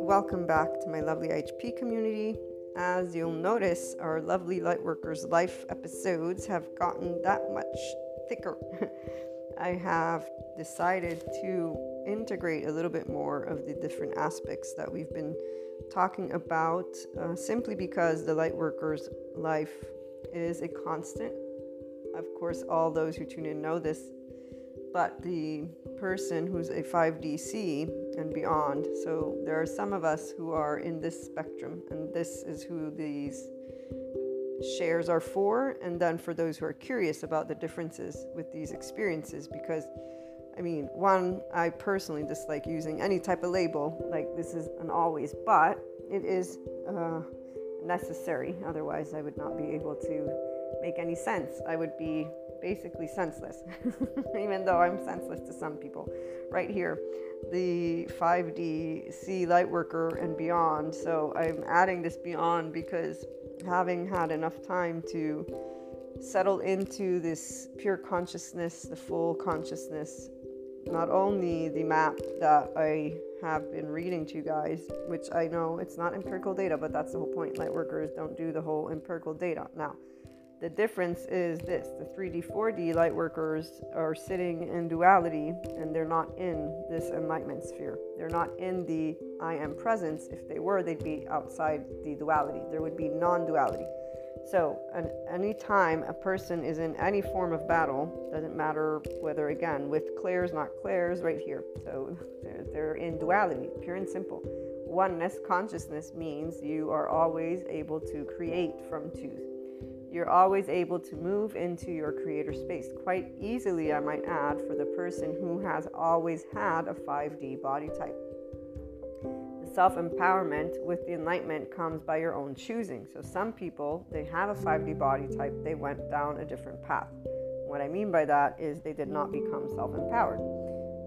Welcome back to my lovely HP community. As you'll notice, our lovely Lightworkers Life episodes have gotten that much thicker. I have decided to integrate a little bit more of the different aspects that we've been talking about uh, simply because the Lightworkers Life is a constant. Of course, all those who tune in know this but the person who's a 5DC and beyond. So there are some of us who are in this spectrum, and this is who these shares are for. And then for those who are curious about the differences with these experiences, because I mean, one, I personally dislike using any type of label, like this is an always, but it is uh, necessary. Otherwise, I would not be able to make any sense. I would be basically senseless, even though I'm senseless to some people. Right here, the 5D C Lightworker and beyond. So I'm adding this beyond because having had enough time to settle into this pure consciousness, the full consciousness, not only the map that I have been reading to you guys, which I know it's not empirical data, but that's the whole point. Lightworkers don't do the whole empirical data. Now, the difference is this the 3D, 4D light workers are sitting in duality and they're not in this enlightenment sphere. They're not in the I am presence. If they were, they'd be outside the duality. There would be non duality. So, an, anytime a person is in any form of battle, doesn't matter whether, again, with clairs, not clairs, right here. So, they're, they're in duality, pure and simple. Oneness consciousness means you are always able to create from two you're always able to move into your creator space quite easily, I might add, for the person who has always had a 5D body type. The self empowerment with the enlightenment comes by your own choosing. So, some people, they have a 5D body type, they went down a different path. What I mean by that is they did not become self empowered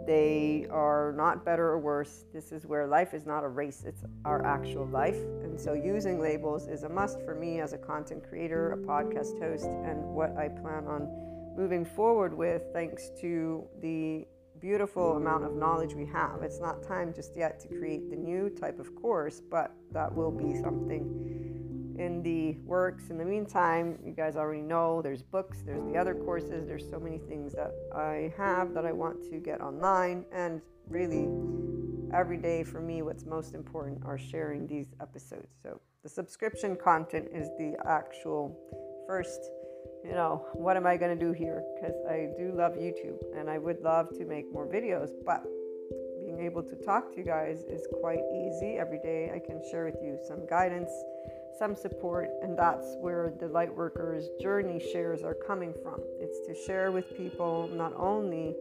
they are not better or worse. This is where life is not a race, it's our actual life. And so using labels is a must for me as a content creator, a podcast host, and what I plan on moving forward with thanks to the beautiful amount of knowledge we have. It's not time just yet to create the new type of course, but that will be something in the works. In the meantime, you guys already know there's books, there's the other courses, there's so many things that I have that I want to get online. And really, every day for me, what's most important are sharing these episodes. So the subscription content is the actual first. You know, what am I going to do here? Because I do love YouTube and I would love to make more videos, but being able to talk to you guys is quite easy. Every day I can share with you some guidance some support, and that's where the Lightworkers journey shares are coming from. It's to share with people not only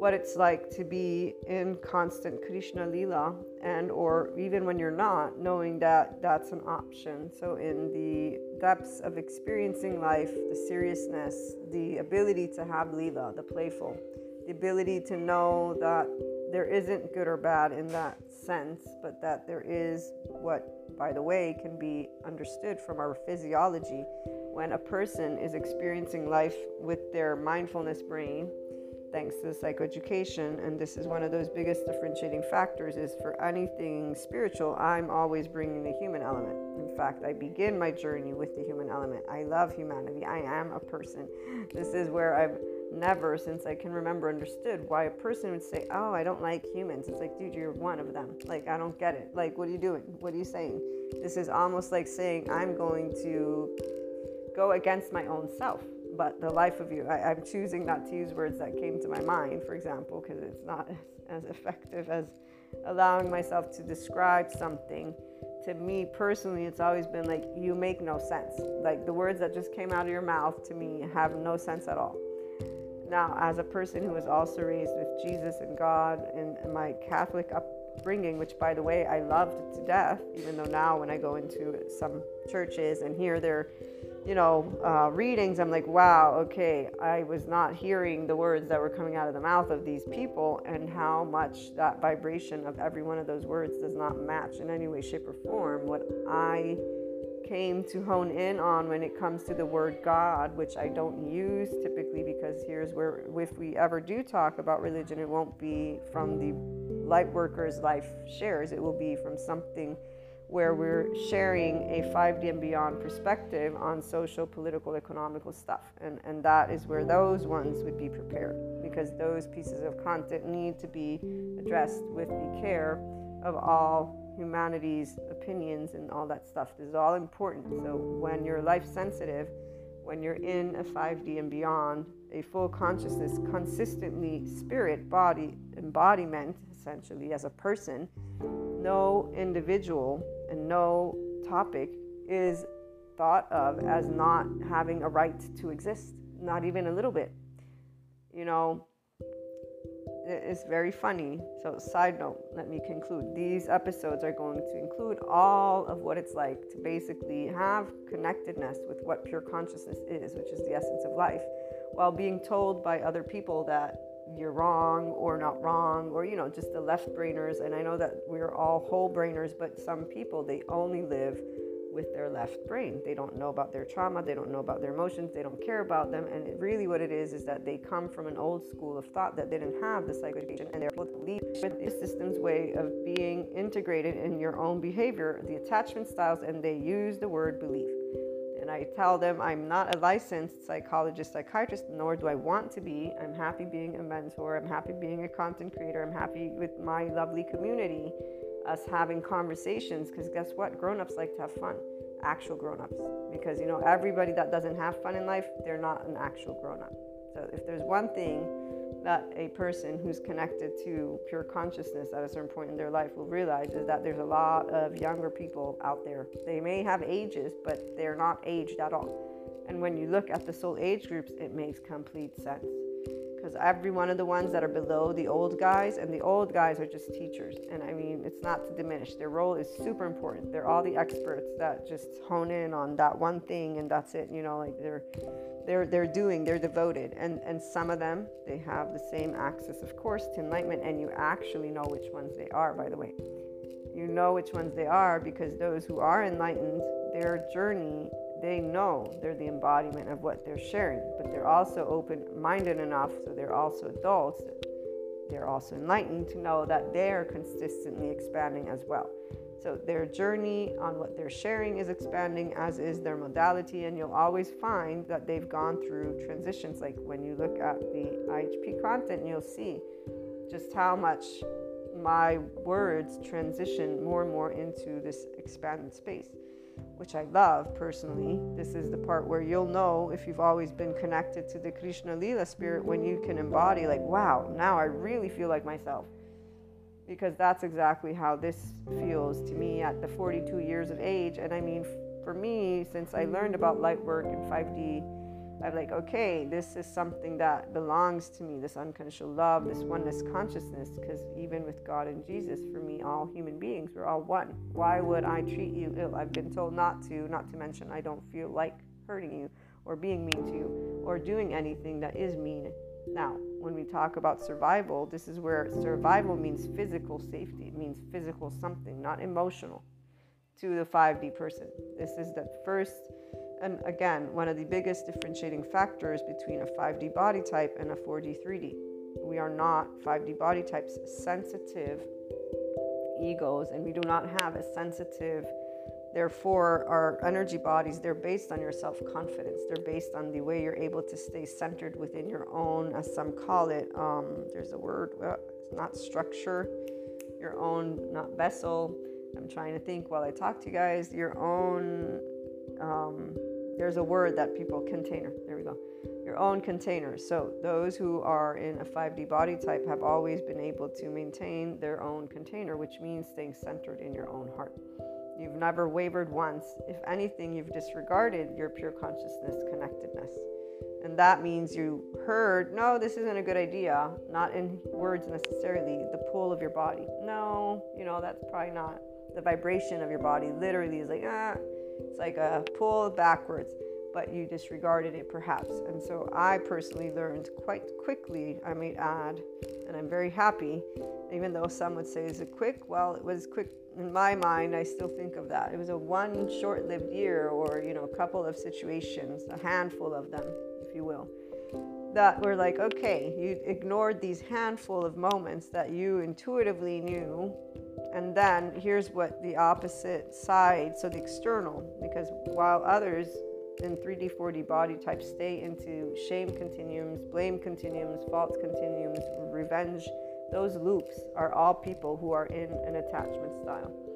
what it's like to be in constant Krishna Lila and or even when you're not knowing that that's an option. So in the depths of experiencing life the seriousness the ability to have Lila the playful the ability to know that there isn't good or bad in that sense but that there is what by the way, can be understood from our physiology. When a person is experiencing life with their mindfulness brain thanks to the psychoeducation and this is one of those biggest differentiating factors is for anything spiritual i'm always bringing the human element in fact i begin my journey with the human element i love humanity i am a person this is where i've never, since I can remember, understood why a person would say, Oh, I don't like humans. It's like, dude, you're one of them. Like, I don't get it. Like, what are you doing? What are you saying? This is almost like saying, I'm going to go against my own self. But the life of you, I, am choosing not to use words that came to my mind, for example, because it's not as effective as allowing myself to describe something to me personally, it's always been like, you make no sense. Like the words that just came out of your mouth to me have no sense at all. Now, as a person who was also raised with Jesus and God and, my Catholic upbringing, which by the way I loved to death, even though now when I go into some churches and hear their, you know, uh, readings, I'm like, wow, okay, I was not hearing the words that were coming out of the mouth of these people, and how much that vibration of every one of those words does not match in any way, shape, or form. What I came to hone in on when it comes to the word God, which I don't use typically because here's where, if we ever do talk about religion, it won't be from the light worker's life shares, it will be from something where we're sharing a 5D and beyond perspective on social, political, economical stuff. And, and that is where those ones would be prepared because those pieces of content need to be addressed with the care of all humanity's opinions and all that stuff. This is all important. So when you're life sensitive, when you're in a 5D and beyond, a full consciousness, consistently spirit, body, embodiment, essentially, as a person, no individual and no topic is thought of as not having a right to exist, not even a little bit. You know, it's very funny. So, side note, let me conclude. These episodes are going to include all of what it's like to basically have connectedness with what pure consciousness is, which is the essence of life, while being told by other people that you're wrong or not wrong, or, you know, just the left brainers. And I know that we're all whole brainers, but some people, they only live with their left brain. They don't know about their trauma, they don't know about their emotions, they don't care about them. And it, really, what it is is that they come from an old school of thought that they didn't have the psychoeducation and they're with the system's way of being integrated in your own behavior, the attachment styles, and they use the word belief. And I tell them I'm not a licensed psychologist, psychiatrist, nor do I want to be. I'm happy being a mentor, I'm happy being a content creator, I'm happy with my lovely community us having conversations because guess what? Grown-ups like to have fun actual grown-ups. Because you know everybody that doesn't have fun in life they're not an actual grown-up. So if there's one thing that a person who's connected to pure consciousness at a certain point in their life will realize is that there's a lot of younger people out there. They may have ages but they're not aged at all. And when you look at the soul age groups it makes complete sense because every one of the ones that are below the old guys and the old guys are just teachers. And i mean it's not to diminish. Their role is super important. They're all the experts that just hone in on that one thing and that's it you know like they're they're they're doing they're devoted. And and some of them they have the same access of course to enlightenment and you actually know which ones they are by the way. You know which ones they are because those who are enlightened their journey they know they're the embodiment of what they're sharing, but they're also open minded enough, so they're also adults, they're also enlightened to know that they're consistently expanding as well. So their journey on what they're sharing is expanding, as is their modality, and you'll always find that they've gone through transitions. Like when you look at the IHP content, you'll see just how much my words transition more and more into this expanded space which I love personally. This is the part where you'll know if you've always been connected to the Krishna Lila spirit when you can embody, like, wow, now I really feel like myself. Because that's exactly how this feels to me at the 42 years of age. And I mean, for me, since I learned about light work and 5D, I'm like, okay, this is something that belongs to me, this unconditional love, this oneness consciousness, because even with God and Jesus, for me, all human beings, we're all one. Why would I treat you ill? I've been told not to, not to mention I don't feel like hurting you or being mean to you or doing anything that is mean. Now, when we talk about survival, this is where survival means physical safety. It means physical something, not emotional to the 5D person. This is the first and again, one of the biggest differentiating factors between a 5D body type and a 4D 3D. We are not 5D body types sensitive egos, and we do not have a sensitive. Therefore, our energy bodies, they're based on your self confidence. They're based on the way you're able to stay centered within your own, as some call it. Um, there's a word, well, it's not structure, your own, not vessel. I'm trying to think while I talk to you guys, your own um, there's a word that people container. There we go. Your own container. So those who are in a 5D body type have always been able to maintain their own container, which means staying centered in your own heart. You've never wavered once. If anything, you've disregarded your pure consciousness connectedness. And that means you heard, no, this isn't a good idea, not in words necessarily, the pull of your body. No, you know, that's probably not the vibration of your body. Literally is like, ah, it's like a pull backwards. but you disregarded it perhaps. And so I personally learned quite quickly, I may add, and I'm very happy, even though some would say, is it quick? Well, it was quick in my mind. I still think of that. It was a one short lived year or, you know, a couple of situations, a handful of them, if you will, that were like, okay, you ignored these handful of moments that you intuitively knew and then here's what the opposite side, so the external, because while others in 3D, 4D body types stay into shame continuums, blame continuums, fault continuums, revenge. Those loops are all people who are in an attachment style.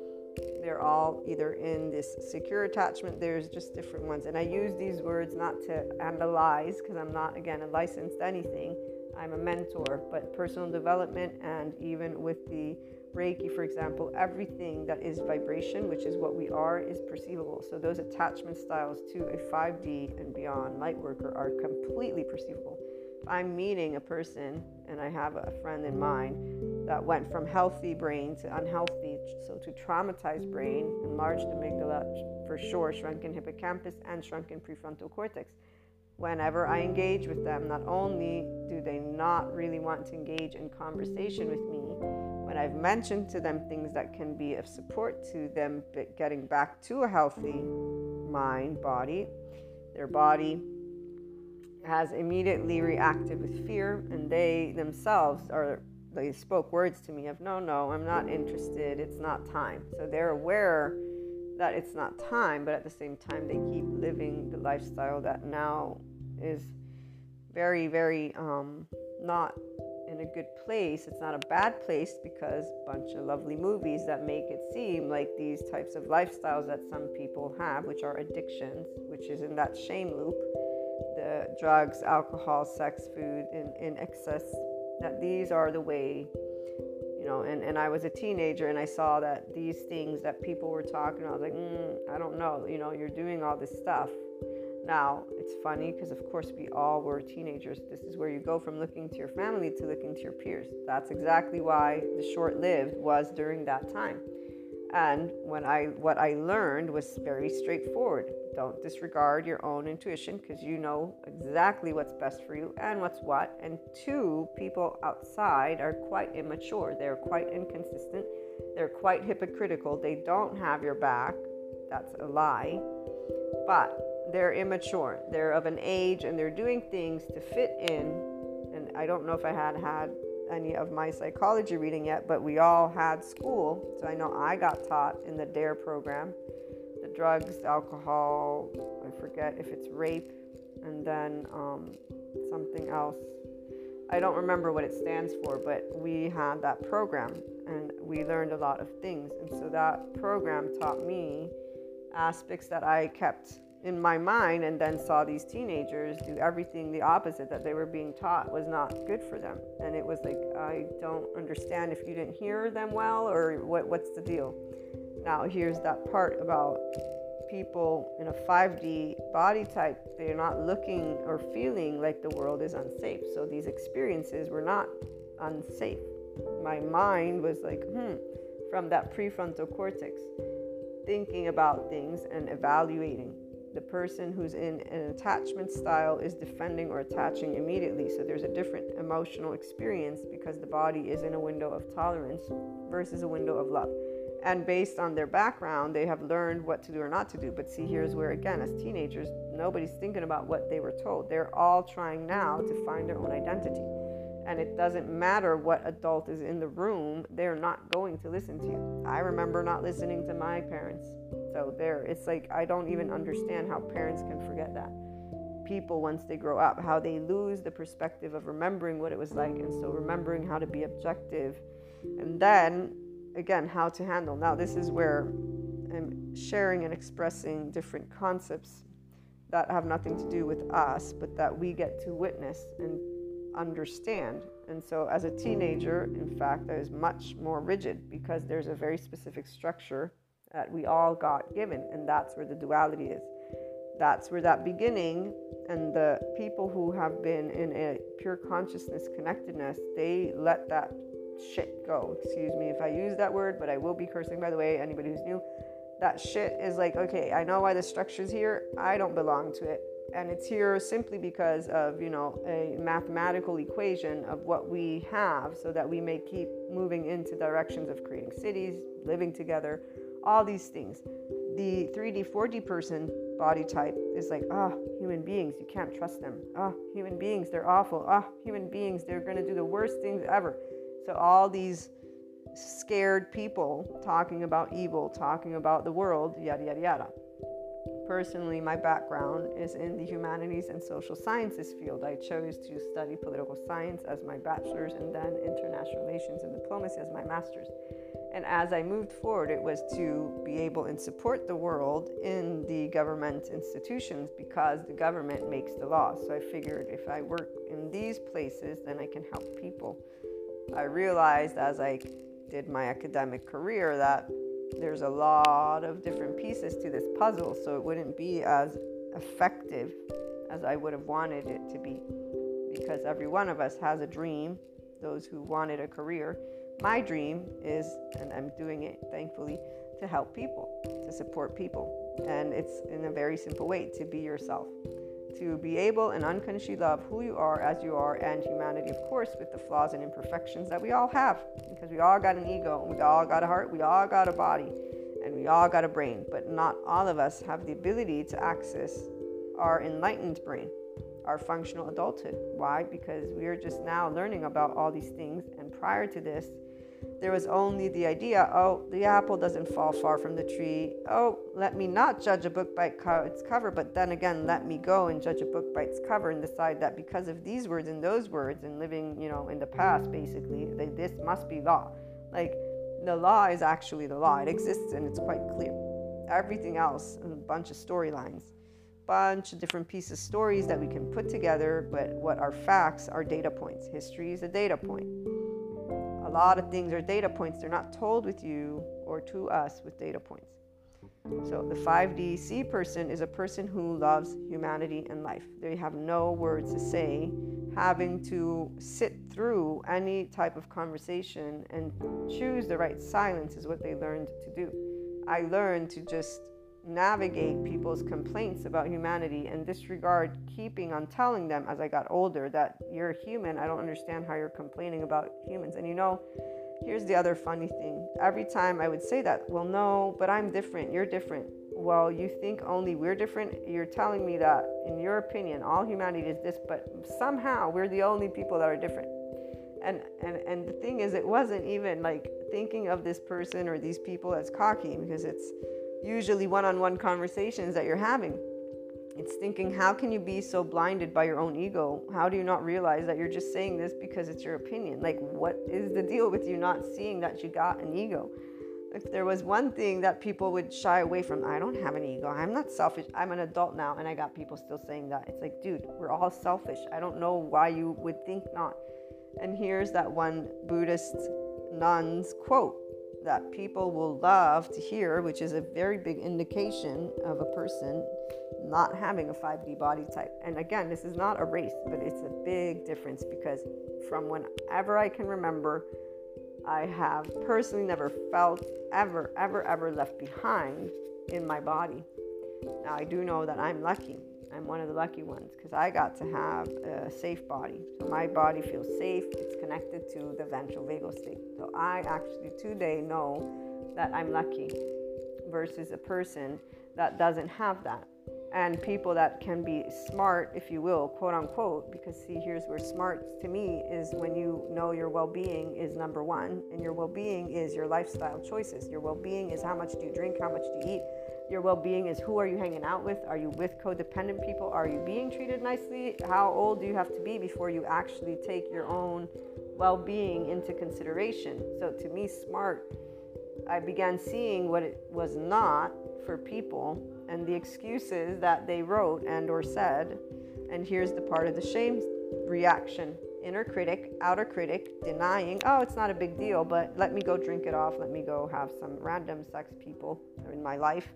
They're all either in this secure attachment, there's just different ones. And I use these words not to analyze because I'm not, again, a licensed anything. I'm a mentor, but personal development and even with the Reiki, for example, everything that is vibration, which is what we are, is perceivable. So those attachment styles to a 5D and beyond light worker are completely perceivable. If I'm meeting a person and I have a friend in mind that went from healthy brain to unhealthy, so to traumatized brain, enlarged amygdala for sure, shrunken hippocampus, and shrunken prefrontal cortex. Whenever I engage with them, not only do they not really want to engage in conversation with me, when I've mentioned to them things that can be of support to them getting back to a healthy mind, body, their body has immediately reacted with fear, and they themselves are they spoke words to me of no, no, I'm not interested, it's not time. So they're aware that it's not time, but at the same time, they keep living the lifestyle that now is very, very um, not in a good place. It's not a bad place because bunch of lovely movies that make it seem like these types of lifestyles that some people have, which are addictions, which is in that shame loop, the drugs, alcohol, sex, food in, in excess, that these are the way, you know, and, and I was a teenager and I saw that these things that people were talking, I was like, mm, I don't know, you know, you're doing all this stuff now, it's funny because, of course, we all were teenagers. This is where you go from looking to your family to looking to your peers. That's exactly why the short lived was during that time. And when I what I learned was very straightforward. Don't disregard your own intuition because you know exactly what's best for you and what's what. And two, people outside are quite immature. They're quite inconsistent. They're quite hypocritical. They don't have your back. That's a lie. But they're immature. They're of an age and they're doing things to fit in. And I don't know if I had had any of my psychology reading yet, but we all had school. So I know I got taught in the DARE program the drugs, alcohol, I forget if it's rape, and then um, something else. I don't remember what it stands for, but we had that program and we learned a lot of things. And so that program taught me aspects that I kept in my mind and then saw these teenagers do everything the opposite that they were being taught was not good for them. And it was like i don't understand if you didn't hear them well or what, what's the deal? Now here's that part about people in a 5d body type they're not looking or feeling like the world is unsafe. So these experiences were not unsafe. My mind was like hmm from that prefrontal cortex thinking about things and evaluating the person who's in an attachment style is defending or attaching immediately. So there's a different emotional experience because the body is in a window of tolerance versus a window of love. And based on their background, they have learned what to do or not to do. But see, here's where, again, as teenagers, nobody's thinking about what they were told. They're all trying now to find their own identity. And it doesn't matter what adult is in the room, they're not going to listen to you. I remember not listening to my parents so there, it's like I don't even understand how parents can forget that. People, once they grow up, how they lose the perspective of remembering what it was like, and so remembering how to be objective, and then again, how to handle. Now, this is where I'm sharing and expressing different concepts that have nothing to do with us, but that we get to witness and understand. And so, as a teenager, in fact, I was much more rigid because there's a very specific structure that we all got given. And that's where the duality is. That's where that beginning and the people who have been in a pure consciousness connectedness, they let that shit go. Excuse me if I use that word, but I will be cursing, by the way, anybody who's new. that shit is like, okay, I know why the structure's here. I don't belong to it. And it's here simply because of, you know, a mathematical equation of what we have so that we may keep moving into directions of creating cities, living together, all these things. The 3D, 4D person body type is like, ah, oh, human beings, you can't trust them. Ah, oh, human beings, they're awful. Ah, oh, human beings, they're going to do the worst things ever. So all these scared people talking about evil, talking about the world, yada, yada, yada. Personally, my background is in the humanities and social sciences field. I chose to study political science as my bachelor's and then international relations and diplomacy as my master's. And as I moved forward, it was to be able and support the world in the government institutions because the government makes the laws. So I figured if I work in these places, then I can help people. I realized as I did my academic career that there's a lot of different pieces to this puzzle, so it wouldn't be as effective as I would have wanted it to be. Because every one of us has a dream, those who wanted a career. My dream is, and I'm doing it thankfully, to help people, to support people. And it's in a very simple way to be yourself to be able and unconditionally love who you are as you are and humanity, of course, with the flaws and imperfections that we all have because we all got an ego, we all got a heart, we all got a body, and we all got a brain. But not all of us have the ability to access our enlightened brain, our functional adulthood. Why? Because we are just now learning about all these things, and prior to this, there was only the idea oh, the apple doesn't fall far from the tree. Oh, let me not judge a book by its cover, but then again, let me go and judge a book by its cover and decide that because of these words and those words and living, you know, in the past, basically, that this must be law. Like, the law is actually the law, it exists and it's quite clear. Everything else, a bunch of storylines bunch of different pieces stories that we can put together but what are facts are data points history is a data point lot of things are data points. They're not told with you or to us with data points. So the 5DC person is a person who loves humanity and life. They have no words to say. Having to sit through any type of conversation and choose the right silence is what they learned to do. I learned to just navigate people's complaints about humanity and disregard keeping on telling them as I got older that you're human. I don't understand how you're complaining about humans. And you know, here's the other funny thing. Every time I would say that, well, no, but I'm different. You're different. Well, you think only we're different. You're telling me that, in your opinion, all humanity is this, but somehow we're the only people that are different. And, and, and the thing is, it wasn't even like thinking of this person or these people as cocky because it's usually one on one conversations that you're having. It's thinking, how can you be so blinded by your own ego? How do you not realize that you're just saying this because it's your opinion? Like, what is the deal with you not seeing that you got an ego? If there was one thing that people would shy away from, I don't have an ego. I'm not selfish. I'm an adult now, and I got people still saying that. It's like, dude, we're all selfish. I don't know why you would think not. And here's that one Buddhist nun's quote that people will love to hear, which is a very big indication of a person not having a 5D body type. And again, this is not a race, but it's a big difference because from whenever I can remember, I have personally never felt ever, ever, ever left behind in my body. Now, I do know that I'm lucky I'm one of the lucky ones because I got to have a safe body. So my body feels safe. It's connected to the ventral vagal state. So I actually today know that I'm lucky versus a person that doesn't have that. And people that can be smart, if you will, quote unquote, because see, here's where smart to me is when you know your well being is number one, and your well being is your lifestyle choices. Your well being is how much do you drink, how much do you eat, your well being is who are you hanging out with? Are you with codependent people? Are you being treated nicely? How old do you have to be before you actually take your own well being into consideration? So, to me, smart, I began seeing what it was not for people and the excuses that they wrote and or said and here's the part of the shame reaction inner critic, outer critic, denying, oh, it's not a big deal, but let me go drink it off. Let me go have some random sex people in my life.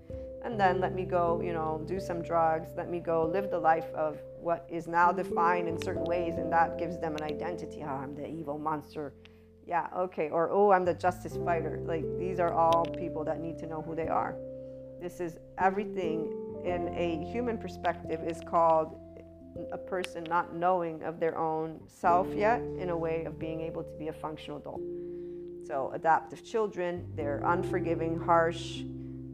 And then let me go, you know, do some drugs. Let me go live the life of what is now defined in certain ways. And that gives them an identity. Oh, I'm the evil monster. Yeah, okay. Or, oh, I'm the justice fighter. Like, these are all people that need to know who they are. This is everything in a human perspective is called a person not knowing of their own self yet in a way of being able to be a functional adult. So, adaptive children, they're unforgiving, harsh,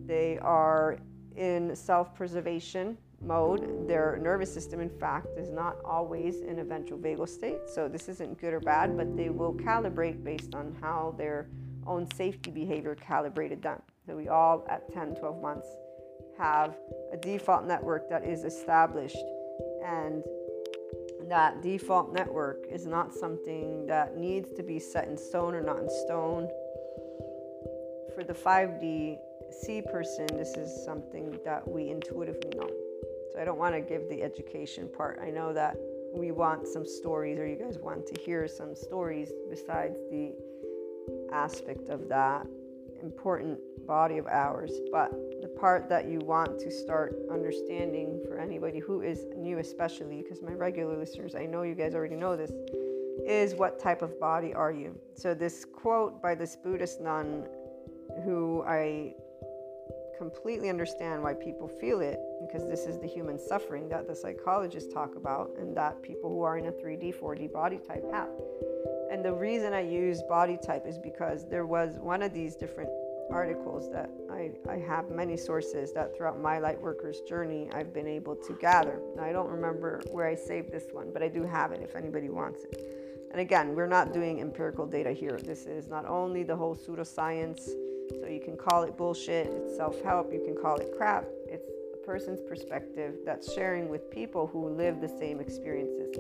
they are in self preservation mode. Their nervous system, in fact, is not always in a ventral vagal state. So, this isn't good or bad, but they will calibrate based on how their own safety behavior calibrated them. So, we all at 10, 12 months have a default network that is established and that default network is not something that needs to be set in stone or not in stone. For the 5D C person, this is something that we intuitively know. So I don't want to give the education part. I know that we want some stories, or you guys want to hear some stories besides the aspect of that important body of ours. But part that you want to start understanding for anybody who is new, especially because my regular listeners, I know you guys already know this, is what type of body are you? So, this quote by this Buddhist nun who I completely understand why people feel it because this is the human suffering that the psychologists talk about and that people who are in a 3D, 4D body type have. And the reason I use body type is because there was one of these different articles that I, I have many sources that throughout my light workers journey I've been able to gather. Now, I don't remember where I saved this one, but I do have it if anybody wants it. And again, we're not doing empirical data here. This is not only the whole pseudoscience, so you can call it bullshit, it's self help, you can call it crap. It's a person's perspective that's sharing with people who live the same experiences.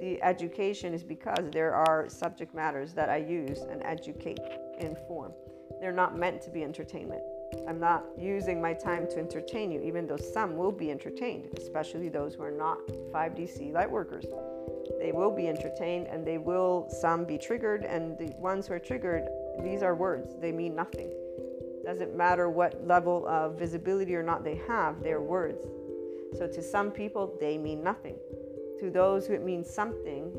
The education is because there are subject matters that I use and educate, inform. They're not meant to be entertainment. I'm not using my time to entertain you, even though some will be entertained, especially those who are not 5DC light workers. They will be entertained and they will, some be triggered, and the ones who are triggered, these are words, they mean nothing. Doesn't matter what level of visibility or not they have, they're words. So to some people, they mean nothing. To those who it means something,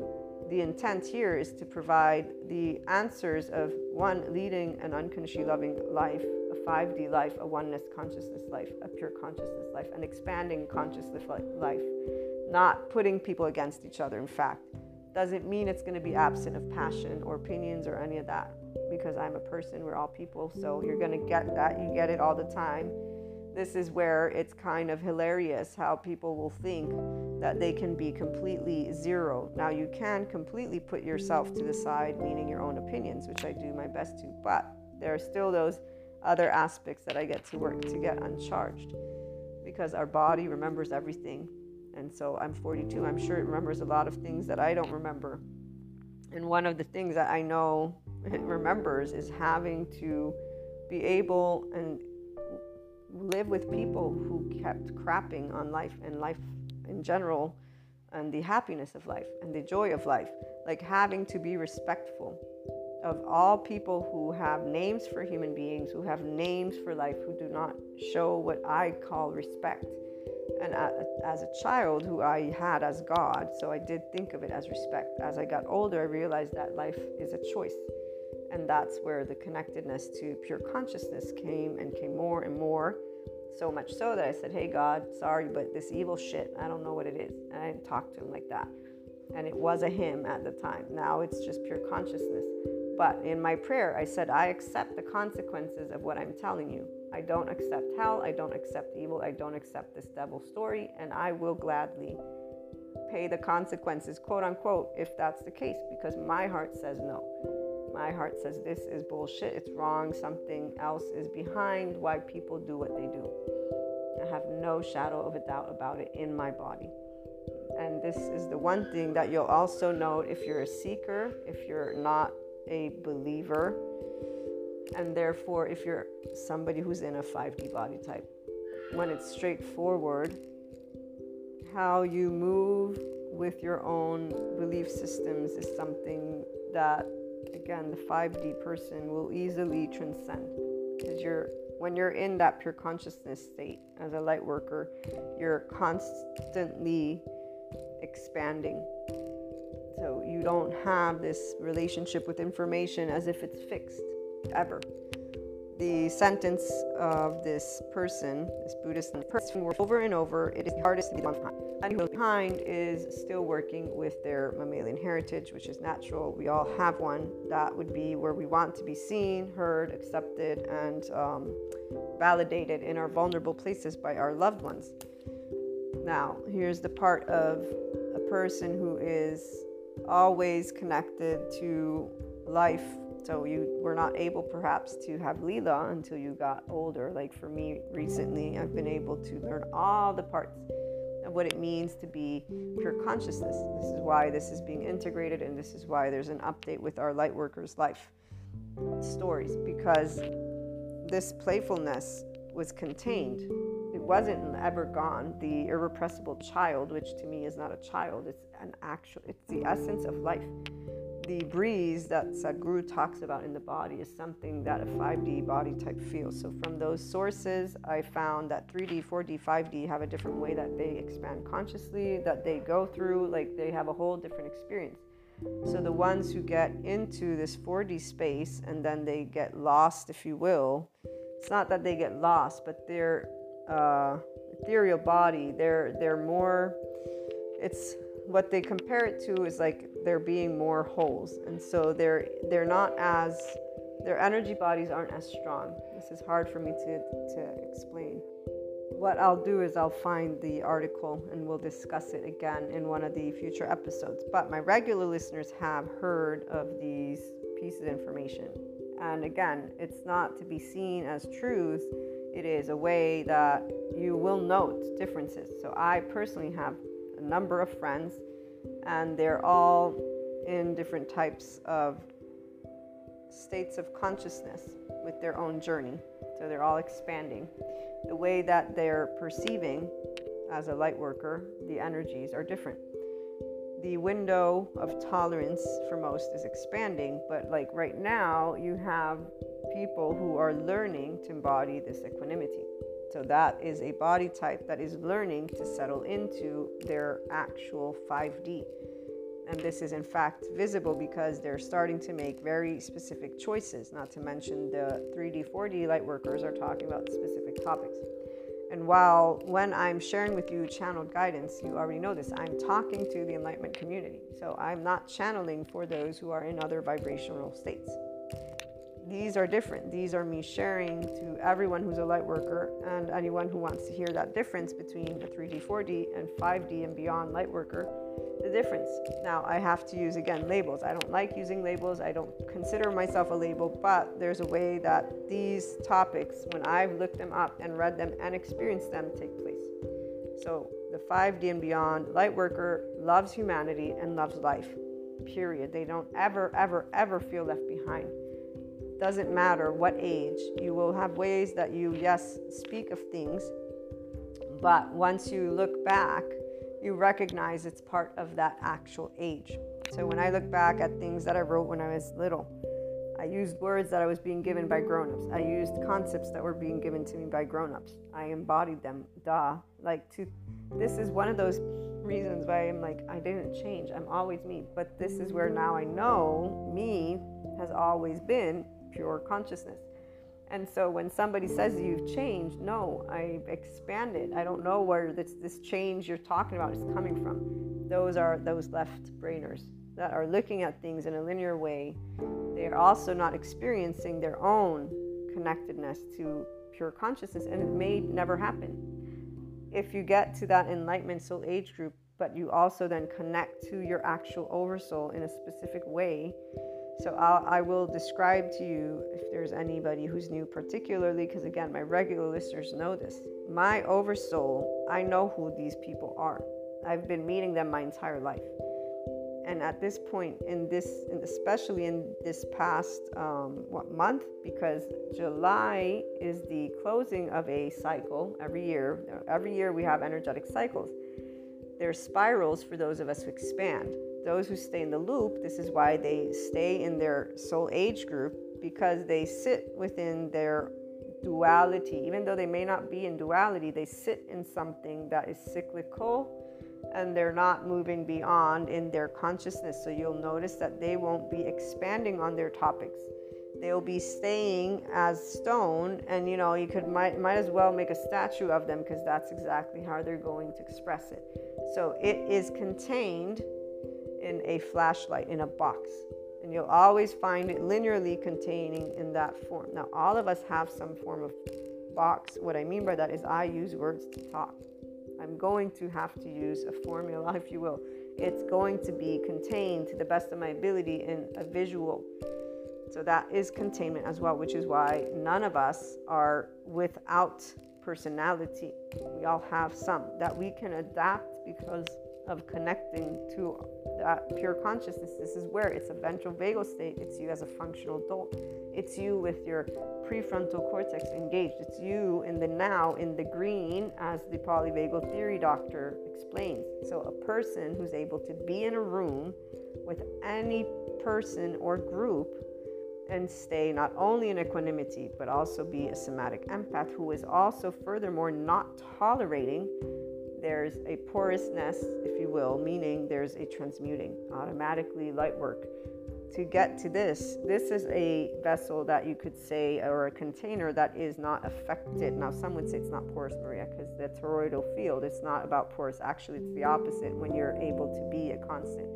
the intent here is to provide the answers of one, leading an unconditionally loving life, a 5D life, a oneness consciousness life, a pure consciousness life, an expanding consciousness life, not putting people against each other, in fact. Doesn't mean it's going to be absent of passion or opinions or any of that because I'm a person, we're all people, so you're going to get that. You get it all the time this is where it's kind of hilarious how people will think that they can be completely zero. Now, you can completely put yourself to the side, meaning your own opinions, which I do my best to, but there are still those other aspects that I get to work to get uncharged because our body remembers everything. And so I'm 42, I'm sure it remembers a lot of things that I don't remember. And one of the things that I know it remembers is having to be able and live with people who kept crapping on life and life in general and the happiness of life and the joy of life. Like having to be respectful of all people who have names for human beings, who have names for life, who do not show what I call respect. And as a child, who I had as God, so I did think of it as respect. As I got older, I realized that life is a choice. And that's where the connectedness to pure consciousness came and came more and more. So much so that I said, Hey, God, sorry, but this evil shit, I don't know what it is. And I didn't talk to him like that. And it was a him at the time. Now it's just pure consciousness. But in my prayer, I said, I accept the consequences of what I'm telling you. I don't accept hell. I don't accept evil. I don't accept this devil story. And I will gladly pay the consequences, quote unquote, if that's the case, because my heart says no. My heart says this is bullshit, it's wrong, something else is behind why people do what they do. I have no shadow of a doubt about it in my body. And this is the one thing that you'll also note if you're a seeker, if you're not a believer, and therefore if you're somebody who's in a 5D body type. When it's straightforward, how you move with your own belief systems is something that again the 5d person will easily transcend. Because you're when you're in that pure consciousness state as a light worker you're constantly expanding. So you don't have this relationship with information as if it's fixed ever the sentence of this person, this Buddhist person, over and over, it is the hardest to be left behind. And who behind is still working with their mammalian heritage, which is natural. We all have one. That would be where we want to be seen, heard, accepted, and um, validated in our vulnerable places by our loved ones. Now, here's the part of a person who is always connected to life so you were not able perhaps to have Lila until you got older. Like for me recently, I've been able to learn all the parts of what it means to be pure consciousness. This is why this is being integrated, and this is why there's an update with our Lightworkers life stories because this playfulness was contained. It wasn't ever gone. The irrepressible child, which to me is not a child, it's an actual, it's the essence of life the breeze that Sadhguru talks about in the body is something that a 5D body type feels. So, from those sources, I found that 3D, 4D, 5D have a different way that they expand consciously, that they go through, like they have a whole different experience. So, the ones who get into this 4D space and then they get lost, if you will, it's not that they get lost, but their uh, ethereal body, they're, they're more, it's what they compare it to is like there being more holes. And so they're they're not as their energy bodies aren't as strong. This is hard for me to, to explain. What i'll do is i'll find the article and we'll discuss it again in one of the future episodes. But my regular listeners have heard of these pieces of information. And again it's not to be seen as truth. It is a way that you will note differences. So i personally have number of friends, and they're all in different types of states of consciousness with their own journey. So they're all expanding. The way that they're perceiving as a light worker, the energies are different. The window of tolerance for most is expanding, but like right now, you have people who are learning to embody this equanimity. So that is a body type that is learning to settle into their actual 5D. And this is in fact visible because they're starting to make very specific choices, not to mention the 3D, 4D light workers are talking about specific topics. And while when I'm sharing with you channeled guidance, you already know this, I'm talking to the enlightenment community. So I'm not channeling for those who are in other vibrational states these are different. These are me sharing to everyone who's a light worker and anyone who wants to hear that difference between a 3D, 4D, and 5D and beyond light worker. The difference. Now, I have to use again labels. I don't like using labels. I don't consider myself a label, but there's a way that these topics, when I've looked them up and read them and experienced them, take place. So, the 5D and beyond light worker loves humanity and loves life. Period. They don't ever, ever, ever feel left behind doesn't matter what age, you will have ways that you, yes, speak of things, but once you look back, you recognize it's part of that actual age. So when I look back at things that I wrote when I was little, I used words that I was being given by grown-ups. I used concepts that were being given to me by grown-ups. I embodied them. Duh. Like to this is one of those reasons why I'm like I didn't change. I'm always me. But this is where now I know me has always been pure consciousness. And so when somebody says you've changed, no, I've expanded. I don't know where this, this change you're talking about is coming from. Those are those left brainers that are looking at things in a linear way. They are also not experiencing their own connectedness to pure consciousness, and it may never happen. If you get to that enlightenment soul age group, but you also then connect to your actual oversoul in a specific way, so I'll, I will describe to you if there's anybody who's new, particularly because again, my regular listeners know this. My oversoul, I know who these people are. I've been meeting them my entire life. And at this point, in this, especially in this past um, what month, because July is the closing of a cycle every year. Every year we have energetic cycles. There's spirals for those of us who expand those who stay in the loop, this is why they stay in their soul age group because they sit within their duality. Even though they may not be in duality, they sit in something that is cyclical and they're not moving beyond in their consciousness. So you'll notice that they won't be expanding on their topics. they'll be staying as stone and you know you could might, might as well make a statue of them because that's exactly how they're going to express it so it is contained in a flashlight in a box. And you'll always find it linearly containing in that form. Now all of us have some form of box. What i mean by that is i use words to talk. I'm going to have to use a formula if you will. It's going to be contained to the best of my ability in a visual. So that is containment as well, which is why none of us are without personality. We all have some that we can adapt because of connecting to that pure consciousness. This is where it's a ventral vagal state. It's you as a functional adult. It's you with your prefrontal cortex engaged. It's you in the now, in the green, as the polyvagal theory doctor explains. So, a person who's able to be in a room with any person or group and stay not only in equanimity, but also be a somatic empath who is also, furthermore, not tolerating. There's a porousness, if you will, meaning there's a transmuting, automatically light work. To get to this, this is a vessel that you could say, or a container that is not affected. Now, some would say it's not porous, Maria, because the toroidal field, it's not about porous. Actually, it's the opposite when you're able to be a constant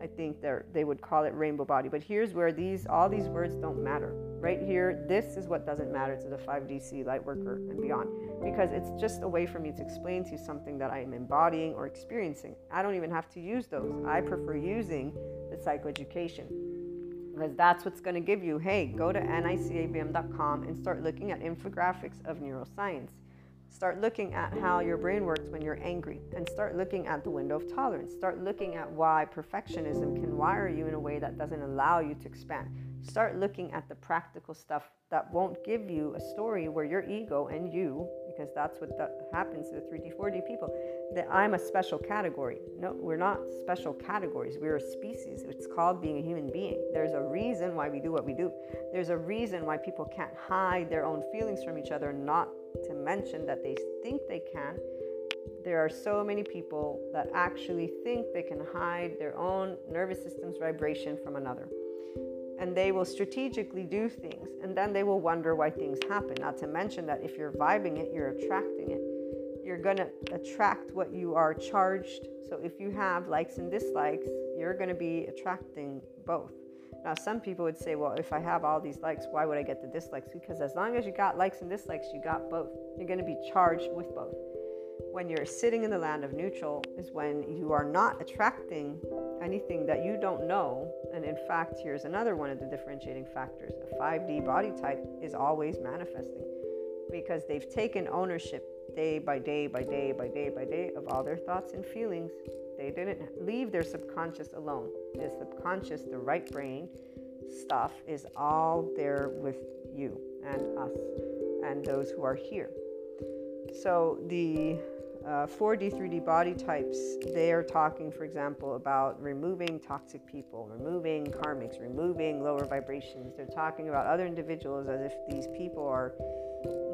I think they would call it rainbow body. But here's where these all these words don't matter. Right here, this is what doesn't matter to the 5DC light worker and beyond, because it's just a way for me to explain to you something that I am embodying or experiencing. I don't even have to use those. I prefer using the psychoeducation because that's what's going to give you. Hey, go to nicabm.com and start looking at infographics of neuroscience Start looking at how your brain works when you're angry and start looking at the window of tolerance. Start looking at why perfectionism can wire you in a way that doesn't allow you to expand. Start looking at the practical stuff that won't give you a story where your ego and you, because that's what that happens to the 3D, 4D people, that I'm a special category. No, we're not special categories. We're a species. It's called being a human being. There's a reason why we do what we do. There's a reason why people can't hide their own feelings from each other, not to mention that they think they can. There are so many people that actually think they can hide their own nervous system's vibration from another. And they will strategically do things, and then they will wonder why things happen. Not to mention that if you're vibing it, you're attracting it. You're going to attract what you are charged. So if you have likes and dislikes, you're going to be attracting both. Now, some people would say, well, if I have all these likes, why would I get the dislikes? Because as long as you got likes and dislikes, you got both. You're going to be charged with both. When you're sitting in the land of neutral, is when you are not attracting anything that you don't know. And in fact, here's another one of the differentiating factors a 5D body type is always manifesting because they've taken ownership day by day by day by day by day of all their thoughts and feelings they didn't leave their subconscious alone. The subconscious, the right brain stuff, is all there with you and us and those who are here. So the uh, 4D, 3D body types, they are talking, for example, about removing toxic people, removing karmics, removing lower vibrations. They're talking about other individuals as if these people are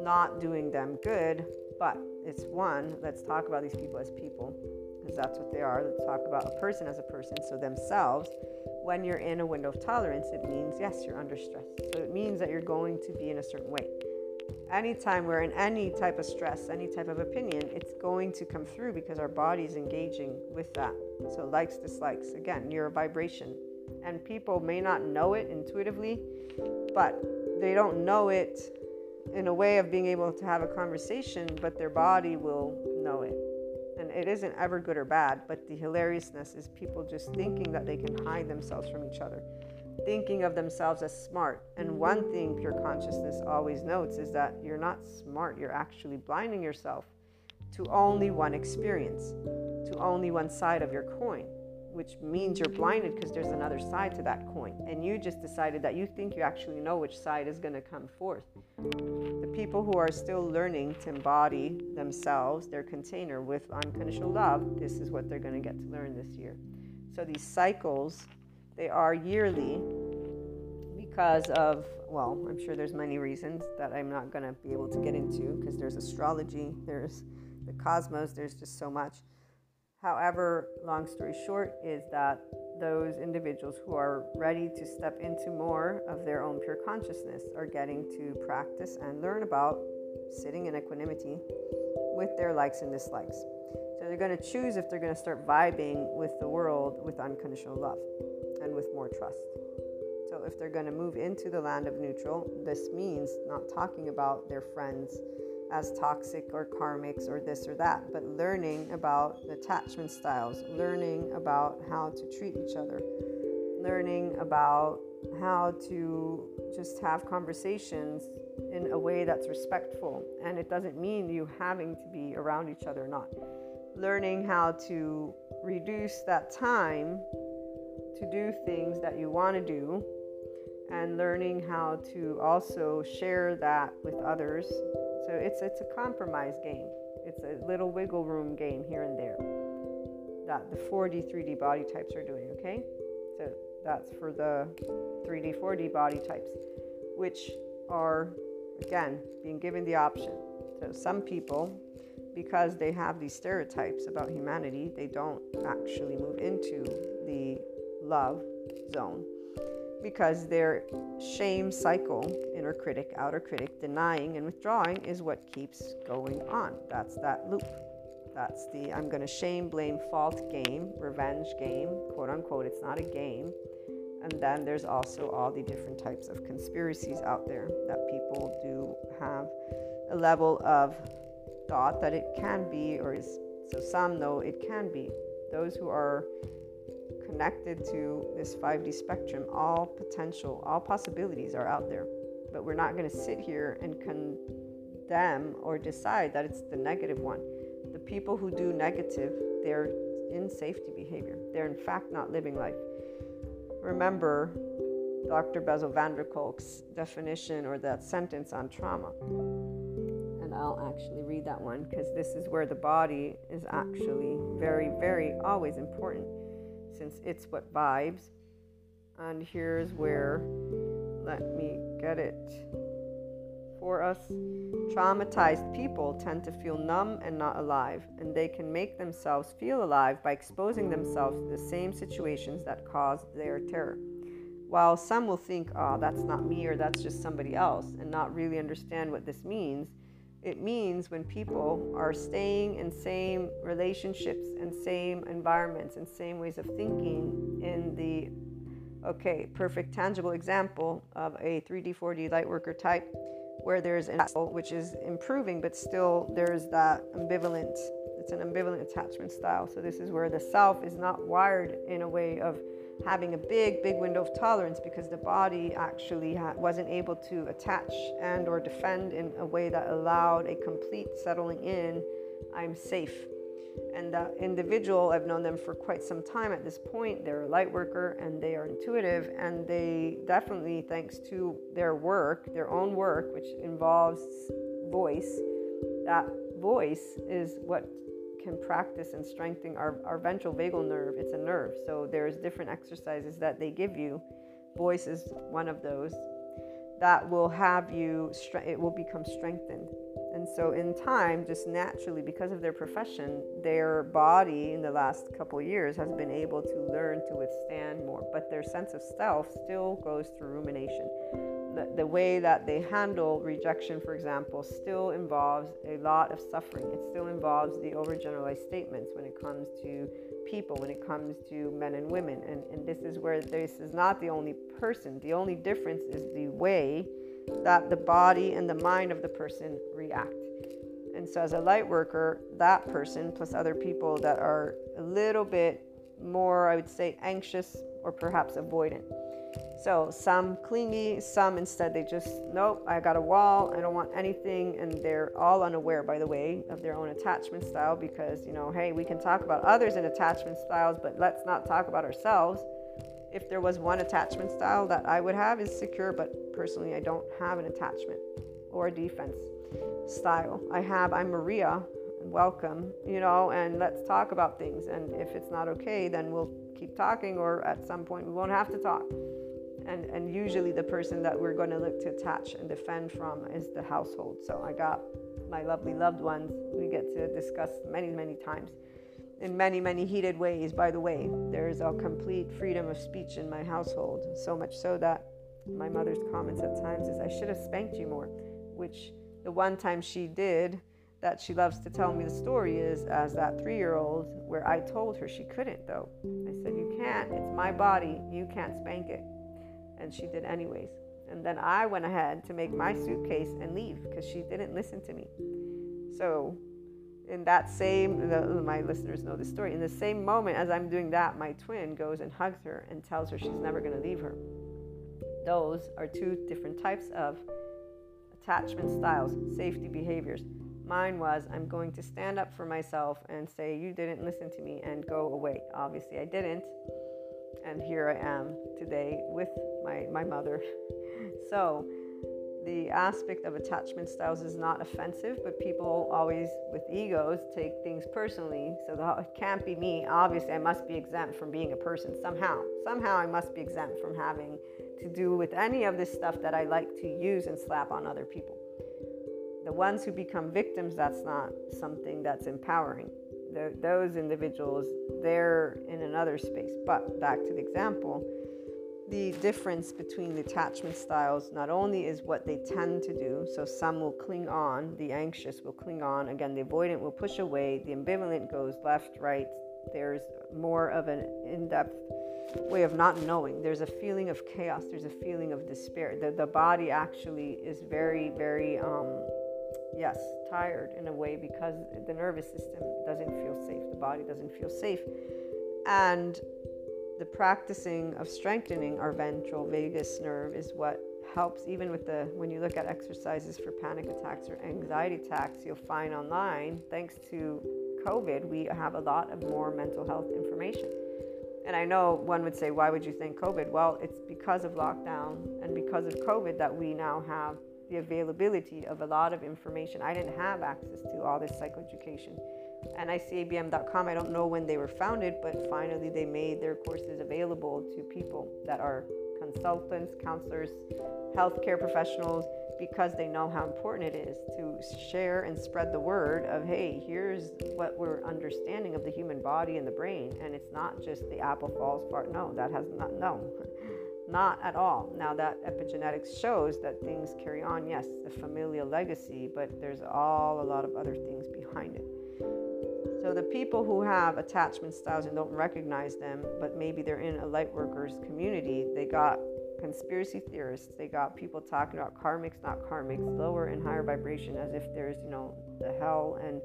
not doing them good, but it's one, let's talk about these people as people because that's what they are. Let's talk about a person as a person. So, themselves, when you're in a window of tolerance, it means yes, you're under stress. So, it means that you're going to be in a certain way. Anytime we're in any type of stress, any type of opinion, it's going to come through because our body is engaging with that. So, likes, dislikes, again, your vibration. And people may not know it intuitively, but they don't know it in a way of being able to have a conversation, but their body will know it and it isn't ever good or bad, but the hilariousness is people just thinking that they can hide themselves from each other, thinking of themselves as smart. And one thing pure consciousness always notes is that you're not smart, you're actually blinding yourself to only one experience, to only one side of your coin which means you're blinded because there's another side to that coin. And you just decided that you think you actually know which side is going to come forth. The people who are still learning to embody themselves, their container with unconditional love, this is what they're going to get to learn this year. So these cycles, they are yearly because of, well, I'm sure there's many reasons that I'm not going to be able to get into because there's astrology, there's the cosmos, there's just so much. However, long story short is that those individuals who are ready to step into more of their own pure consciousness are getting to practice and learn about sitting in equanimity with their likes and dislikes. So they're going to choose if they're going to start vibing with the world with unconditional love and with more trust. So if they're going to move into the land of neutral, this means not talking about their friends as toxic or karmics or this or that, but learning about attachment styles, learning about how to treat each other, learning about how to just have conversations in a way that's respectful. And it doesn't mean you having to be around each other or not. Learning how to reduce that time to do things that you want to do and learning how to also share that with others so it's it's a compromise game. It's a little wiggle room game here and there that the 4D, 3D body types are doing, okay? So that's for the 3D, 4D body types, which are, again, being given the option. So some people, because they have these stereotypes about humanity, they don't actually move into the love zone because their shame cycle, inner critic, outer critic, denying and withdrawing is what keeps going on. That's that loop. That's the I'm going to shame, blame, fault game, revenge game, quote unquote. It's not a game. And then there's also all the different types of conspiracies out there that people do have a level of thought that it can be, or is so some know it can be. Those who are connected to this 5D spectrum, all potential, all possibilities are out there. But we're not going to sit here and condemn or decide that it's the negative one. The people who do negative, they're in safety behavior. They're in fact not living life. Remember Dr. Bessel van der Kolk's definition or that sentence on trauma. And I'll actually read that one because this is where the body is actually very, very always important since it's what vibes. And here's where, let me get it for us. Traumatized people tend to feel numb and not alive, and they can make themselves feel alive by exposing themselves to the same situations that caused their terror. While some will think, oh, that's not me or that's just somebody else, and not really understand what this means, it means when people are staying in same relationships and same environments and same ways of thinking in the okay perfect tangible example of a 3d 4d light worker type where there's an which is improving but still there's that ambivalent it's an ambivalent attachment style so this is where the self is not wired in a way of having a big big window of tolerance because the body actually ha- wasn't able to attach and or defend in a way that allowed a complete settling in i'm safe. And that individual i've known them for quite some time at this point they're a light worker and they are intuitive and they definitely thanks to their work their own work which involves voice that voice is what can practice and strengthen our, our ventral vagal nerve. It's a nerve. So there's different exercises that they give you. Voice is one of those that will have you, it will become strengthened. And so, in time, just naturally, because of their profession, their body in the last couple years has been able to learn to withstand more. But their sense of self still goes through rumination the, way that they handle rejection, for example, still involves a lot of suffering. It still involves the overgeneralized statements when it comes to people, when it comes to men and women. And, and this is where this is not the only person. The only difference is the way that the body and the mind of the person react. And so, as a light worker, that person plus other people that are a little bit more, I would say, anxious or perhaps avoidant so some clingy, some instead they just, nope, I got a wall, I don't want anything. And they're all unaware, by the way, of their own attachment style because, you know, hey, we can talk about others in attachment styles, but let's not talk about ourselves. If there was one attachment style that I would have is secure, but personally I don't have an attachment or a defense style. I have, I'm Maria, welcome, you know, and let's talk about things. And if it's not okay, then we'll keep talking, or at some point we won't have to talk and and usually the person that we're going to look to attach and defend from is the household so i got my lovely loved ones we get to discuss many many times in many, many heated ways, by the way. There's a complete freedom of speech in my household, so much so that my mother's comments at times is, I should have spanked you more, which the one time she did, that she loves to tell me the story is as that three year old where I told her she couldn't, though. I said, You can't. It's my body. You can't spank it. And she did, anyways. And then I went ahead to make my suitcase and leave because she didn't listen to me. So, in that same, the, my listeners know the story, in the same moment as I'm doing that, my twin goes and hugs her and tells her she's never going to leave her. Those are two different types of attachment styles, safety behaviors. Mine was I'm going to stand up for myself and say, You didn't listen to me and go away. Obviously, I didn't. And here I am today with my, my mother. so, the aspect of attachment styles is not offensive, but people always, with egos, take things personally. So the, it can't be me. Obviously, I must be exempt from being a person somehow. Somehow, I must be exempt from having to do with any of this stuff that I like to use and slap on other people the ones who become victims, that's not something that's empowering. Those individuals, they're in another space. But back to the example, the difference between the attachment styles not only is what they tend to do, so some will cling on, the anxious will cling on, again, the avoidant will push away, the ambivalent goes left, right. There's more of an in depth way of not knowing. There's a feeling of chaos, there's a feeling of despair. The, the body actually is very, very um, yes, tired in a way because the nervous system doesn't feel safe, the body doesn't feel safe. And the practicing of strengthening our ventral vagus nerve is what helps. Even with the when you look at exercises for panic attacks or anxiety attacks you'll find online thanks to covid we have a lot of more mental health information. And i know one would say why would you think covid? Well it's because of lockdown and because of covid that we now have the availability of a lot of information. I didn't have access to all this psychoeducation. And ICABM.com, I don't know when they were founded, but finally they made their courses available to people that are consultants, counselors, healthcare professionals, because they know how important it is to share and spread the word of, hey, here's what we're understanding of the human body and the brain. And it's not just the apple falls part. No, that has not, no. Not at all. Now, that epigenetics shows that things carry on, yes, the familial legacy, but there's all a lot of other things behind it. So, the people who have attachment styles and don't recognize them, but maybe they're in a light workers community, they got conspiracy theorists, they got people talking about karmics, not karmics, lower and higher vibration, as if there's, you know, the hell and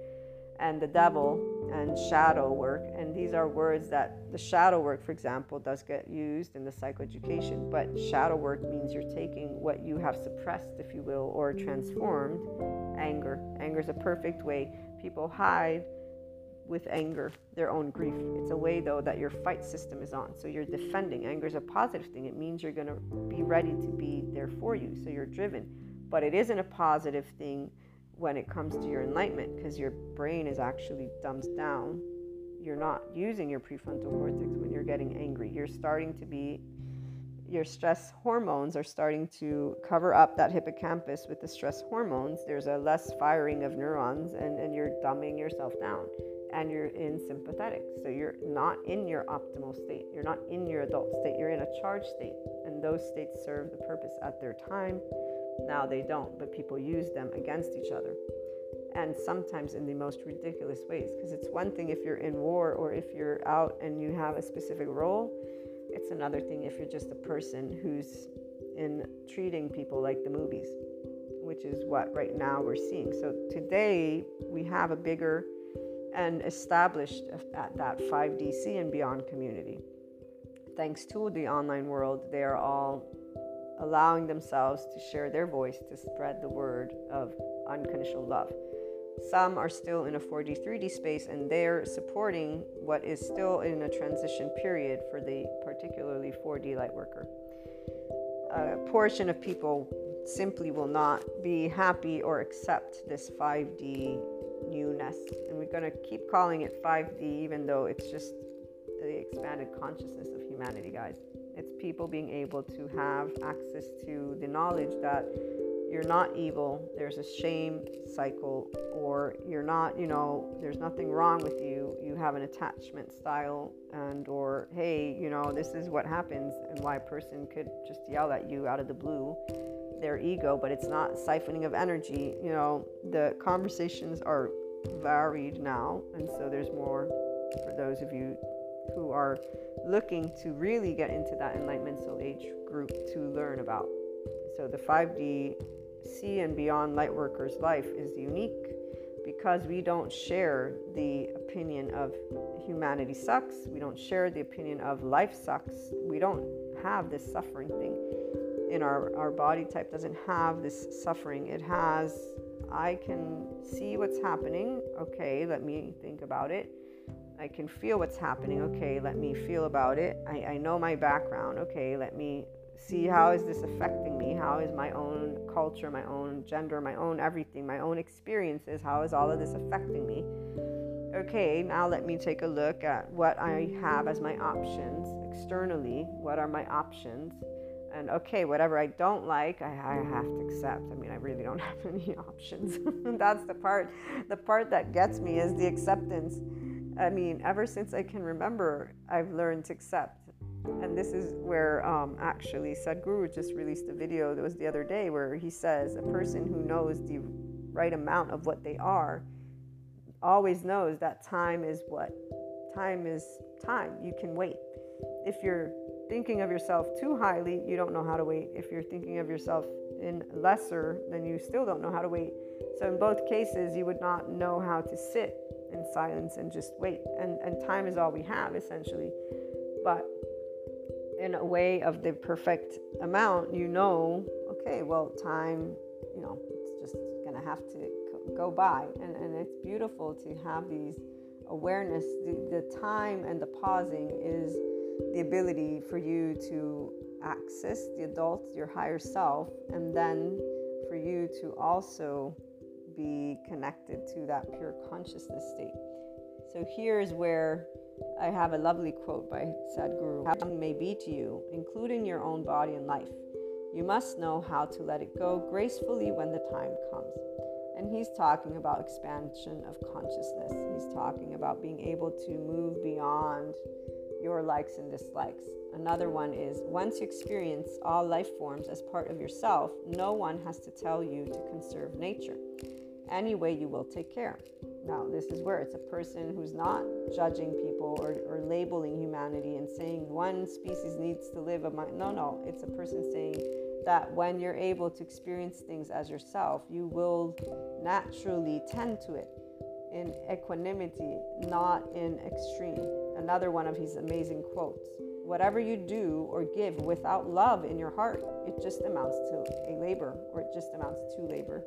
and the devil and shadow work. And these are words that the shadow work, for example, does get used in the psychoeducation. But shadow work means you're taking what you have suppressed, if you will, or transformed anger. Anger is a perfect way. People hide with anger their own grief. It's a way, though, that your fight system is on. So you're defending. Anger is a positive thing, it means you're going to be ready to be there for you. So you're driven. But it isn't a positive thing when it comes to your enlightenment because your brain is actually dumbed down. You're not using your prefrontal cortex when you're getting angry. You're starting to be, your stress hormones are starting to cover up that hippocampus with the stress hormones. There's a less firing of neurons, and, and you're dumbing yourself down and you're in sympathetic. So you're not in your optimal state. You're not in your adult state. You're in a charged state. And those states serve the purpose at their time now they don't, but people use them against each other. And sometimes in the most ridiculous ways. Because it's one thing if you're in war or if you're out and you have a specific role, it's another thing if you're just a person who's in treating people like the movies, which is what right now we're seeing. So today we have a bigger and established at that 5DC and beyond community. Thanks to the online world, they are all allowing themselves to share their voice to spread the word of unconditional love. Some are still in a 4D, 3D space and they're supporting what is still in a transition period for the particularly 4D light worker. A portion of people simply will not be happy or accept this 5D newness. And we're going to keep calling it 5D, even though it's just the expanded consciousness of humanity, guys. It's people being able to have access to the knowledge that you're not evil, there's a shame cycle, or you're not, you know, there's nothing wrong with you, you have an attachment style, and or hey, you know, this is what happens, and why a person could just yell at you out of the blue, their ego, but it's not siphoning of energy. You know, the conversations are varied now, and so there's more for those of you who are looking to really get into that enlightenment soul age group to learn about. So the 5D see and beyond lightworkers life is unique because we don't share the opinion of humanity sucks. We don't share the opinion of life sucks. We don't have this suffering thing in our our body type doesn't have this suffering. It has i can see what's happening. Okay let me think about it i can feel what's happening. Okay let me feel about it. I, I know my background. Okay let me see how is this affecting me? How is my own culture my own gender my own everything my own experiences? How is all of this affecting me? Okay now let me take a look at what i have as my options externally. What are my options? And okay whatever i don't like I, I have to accept. I mean i really don't have any options. That's the part the part that gets me is the acceptance i mean ever since i can remember i've learned to accept and this is where um, actually Sadhguru just released a video that was the other day where he says a person who knows the right amount of what they are always knows that time is what time is time. You can wait. If you're thinking of yourself too highly, you don't know how to wait. If you're thinking of yourself in lesser, then you still don't know how to wait. So in both cases, you would not know how to sit in silence and just wait. And and time is all we have essentially. But in a way of the perfect amount, you know, okay, well, time, you know, it's just gonna have to go by. And, and it's beautiful to have these awareness. The, the time and the pausing is the ability for you to access the adult, your higher self, and then for you to also be connected to that pure consciousness state. So here's where I have a lovely quote by Sadhguru. How may be to you, including your own body and life. You must know how to let it go gracefully when the time comes. And he's talking about expansion of consciousness. He's talking about being able to move beyond your likes and dislikes. Another one is once you experience all life forms as part of yourself, no one has to tell you to conserve nature. Anyway, you will take care. Now, this is where it's a person who's not judging people or, or labeling humanity and saying one species needs to live. Among, no, no, it's a person saying that when you're able to experience things as yourself, you will naturally tend to it in equanimity, not in extreme. Another one of his amazing quotes Whatever you do or give without love in your heart, it just amounts to a labor, or it just amounts to labor.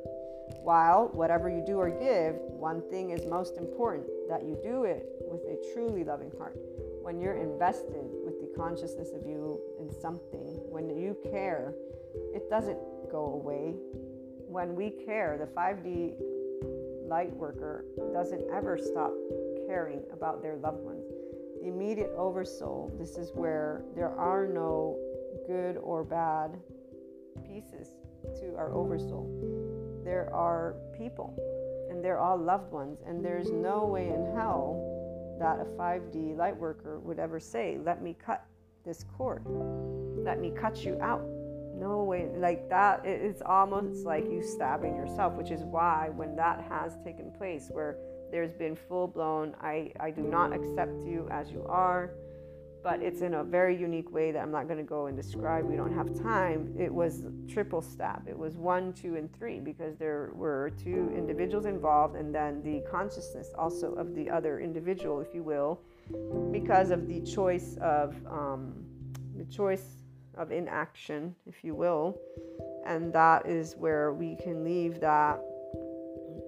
While whatever you do or give, one thing is most important that you do it with a truly loving heart. When you're invested with the consciousness of you in something, when you care, it doesn't go away. When we care, the 5D light worker doesn't ever stop caring about their loved ones. The immediate oversoul, this is where there are no good or bad pieces to our oversoul. There are people, and they're all loved ones, and there's no way in hell that a 5D light worker would ever say, Let me cut this cord, let me cut you out no way like that it's almost like you stabbing yourself which is why when that has taken place where there's been full blown I, I do not accept you as you are but it's in a very unique way that I'm not going to go and describe. We don't have time. It was triple stab. It was one, two, and three because there were two individuals involved, and then the consciousness also of the other individual, if you will, because of the choice of um, the choice of inaction, if you will. And that is where we can leave that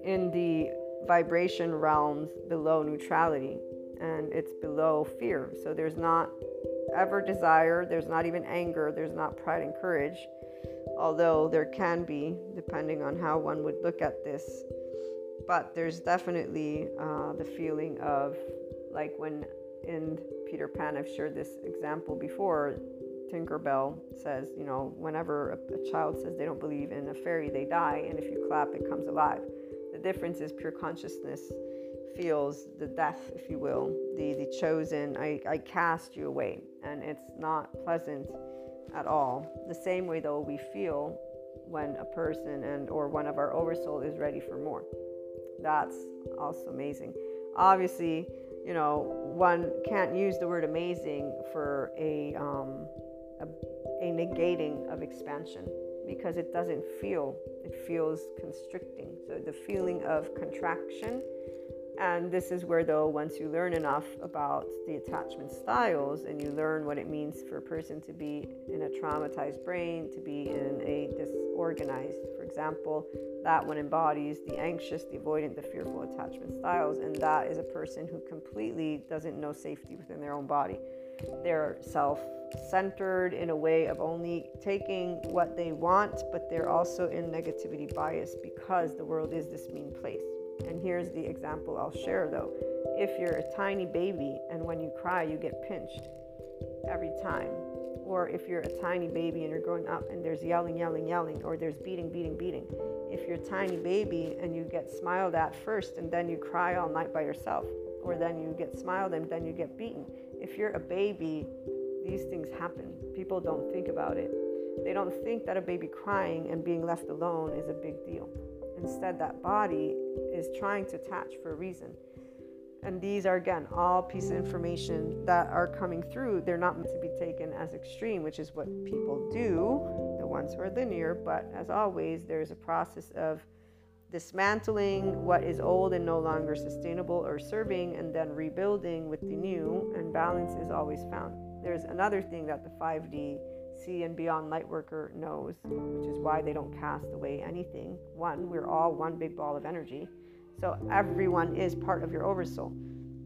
in the vibration realms below neutrality and it's below fear. So there's not ever desire, there's not even anger, there's not pride and courage, although there can be, depending on how one would look at this. But there's definitely uh, the feeling of like when in Peter Pan, I've shared this example before, Tinkerbell says, you know, whenever a, a child says they don't believe in a fairy, they die, and if you clap, it comes alive. Difference is pure consciousness feels the death, if you will, the, the chosen, I, I cast you away. And it's not pleasant at all. The same way, though, we feel when a person and or one of our oversoul is ready for more. That's also amazing. Obviously, you know, one can't use the word amazing for a, um, a, a negating of expansion because it doesn't feel, it feels constricting. So the feeling of contraction and this is where, though, once you learn enough about the attachment styles and you learn what it means for a person to be in a traumatized brain, to be in a disorganized, for example, that one embodies the anxious, the avoidant, the fearful attachment styles. And that is a person who completely doesn't know safety within their own body. They're self centered in a way of only taking what they want, but they're also in negativity bias because the world is this mean place. And here's the example I'll share though. If you're a tiny baby and when you cry, you get pinched every time, or if you're a tiny baby and you're growing up and there's yelling, yelling, yelling, or there's beating, beating, beating. If you're a tiny baby and you get smiled at first and then you cry all night by yourself, or then you get smiled and then you get beaten. If you're a baby, these things happen. People don't think about it. They don't think that a baby crying and being left alone is a big deal. Instead, that body is trying to attach for a reason. And these are, again, all pieces of information that are coming through. They're not meant to be taken as extreme, which is what people do, the ones who are linear. But as always, there's a process of dismantling what is old and no longer sustainable or serving, and then rebuilding with the new, and balance is always found. There's another thing that the 5D see and beyond Lightworker knows, which is why they don't cast away anything. One, we're all one big ball of energy. So everyone is part of your oversoul.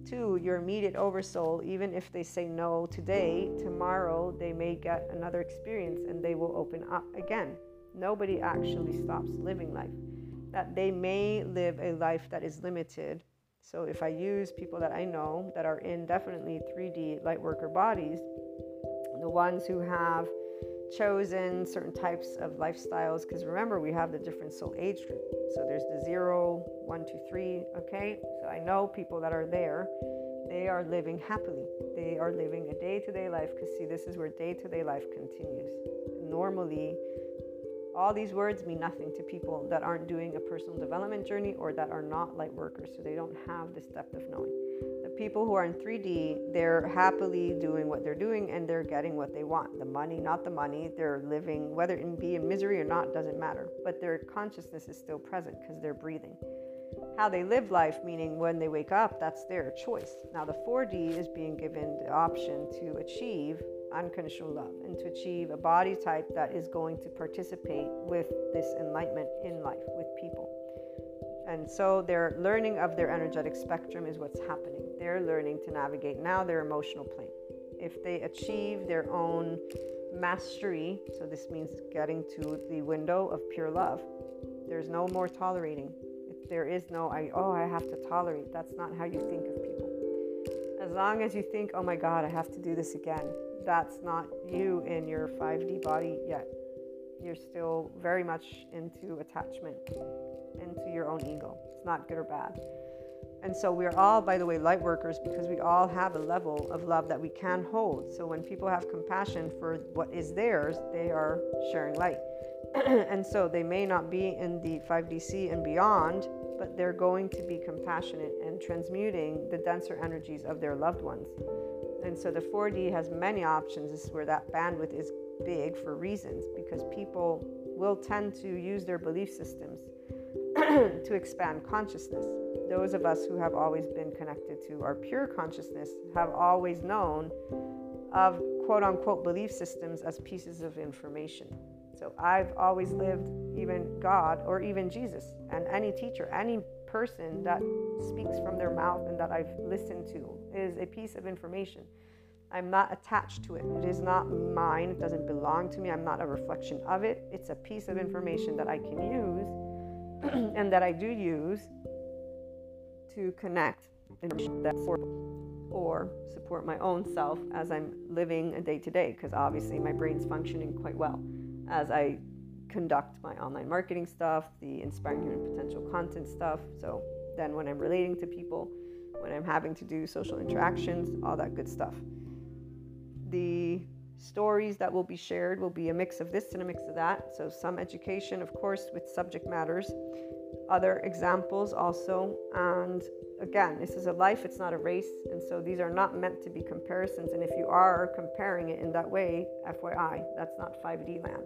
Two, your immediate oversoul, even if they say no today, tomorrow they may get another experience and they will open up again. Nobody actually stops living life. That they may live a life that is limited. So if I use people that I know that are in definitely 3D lightworker bodies, the ones who have chosen certain types of lifestyles because remember we have the different soul age group. So there's the zero one two three okay? So i know people that are there. They are living happily. They are living a day-to-day life because see this is where day-to-day life continues. Normally all these words mean nothing to people that aren't doing a personal development journey or that are not light workers so they don't have this depth of knowing The people who are in 3D, they're happily doing what they're doing and they're getting what they want. The money, not the money. They're living, whether it be in misery or not, doesn't matter. But their consciousness is still present because they're breathing. How they live life, meaning when they wake up, that's their choice. Now, the 4D is being given the option to achieve unconditional love and to achieve a body type that is going to participate with this enlightenment in life with people. And so their learning of their energetic spectrum is what's happening. They're learning to navigate now their emotional plane. If they achieve their own mastery, so this means getting to the window of pure love, there's no more tolerating. If there is no, I, oh, I have to tolerate. That's not how you think of people. As long as you think, oh my God, I have to do this again, that's not you in your 5D body yet. You're still very much into attachment into your own ego. It's not good or bad. And so we're all, by the way, light workers because we all have a level of love that we can hold. So when people have compassion for what is theirs, they are sharing light. and so they may not be in the 5DC and beyond, but they're going to be compassionate and transmuting the denser energies of their loved ones. And so the 4D has many options. This is where that bandwidth is big for reasons because people will tend to use their belief systems to expand consciousness. Those of us who have always been connected to our pure consciousness have always known of quote unquote belief systems as pieces of information. So I've always lived even God or even Jesus and any teacher, any person that speaks from their mouth and that I've listened to is a piece of information. I'm not attached to it. It is not mine. It doesn't belong to me. I'm not a reflection of it. It's a piece of information that I can use and that I do use to connect that or support my own self as I'm living a day to day because obviously my brain's functioning quite well as I conduct my online marketing stuff, the inspiring human potential content stuff. So then when I'm relating to people, when I'm having to do social interactions, all that good stuff. The stories that will be shared will be a mix of this and a mix of that. So some education, of course, with subject matters, other examples also, and again, this is a life, it's not a race. And so these are not meant to be comparisons. And if you are comparing it in that way, FYI, that's not 5D land.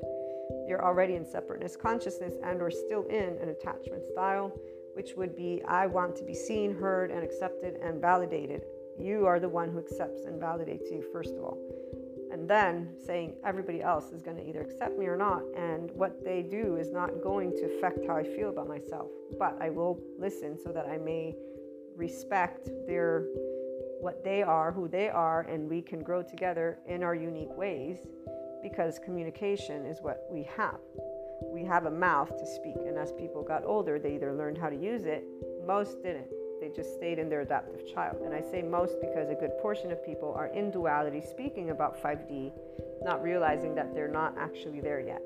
You're already in separateness consciousness and or still in an attachment style, which would be I want to be seen, heard, and accepted and validated. You are the one who accepts and validates you, first of all. And then saying everybody else is going to either accept me or not. And what they do is not going to affect how I feel about myself. But I will listen so that I may respect their what they are, who they are, and we can grow together in our unique ways because communication is what we have. We have a mouth to speak, and as people got older, they either learned how to use it, most didn't. They just stayed in their adaptive child. And I say most because a good portion of people are in duality speaking about 5D, not realizing that they're not actually there yet.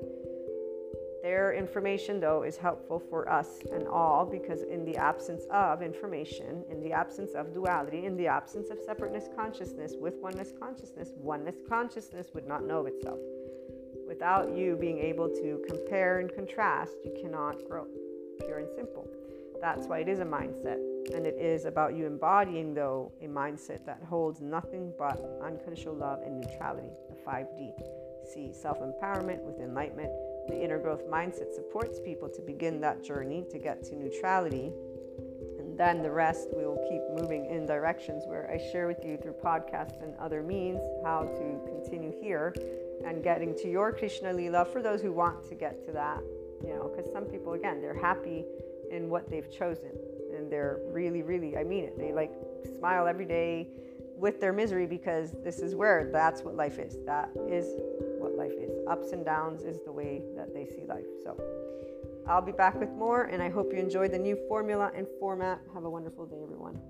Their information, though, is helpful for us and all because, in the absence of information, in the absence of duality, in the absence of separateness consciousness with oneness consciousness, oneness consciousness would not know itself. Without you being able to compare and contrast, you cannot grow. Pure and simple. That's why it is a mindset. And it is about you embodying, though, a mindset that holds nothing but unconditional love and neutrality, the 5D. See self empowerment with enlightenment the inner growth mindset supports people to begin that journey to get to neutrality. And then the rest we will keep moving in directions where I share with you through podcasts and other means how to continue here and getting to your Krishna Lila for those who want to get to that. You know, because some people, again, they're happy in what they've chosen and they're really, really, I mean it. They like smile every day with their misery because this is where that's what life is. That is life is. Ups and downs is the way that they see life. So I'll be back with more, and I hope you enjoy the new formula and format. Have a wonderful day, everyone.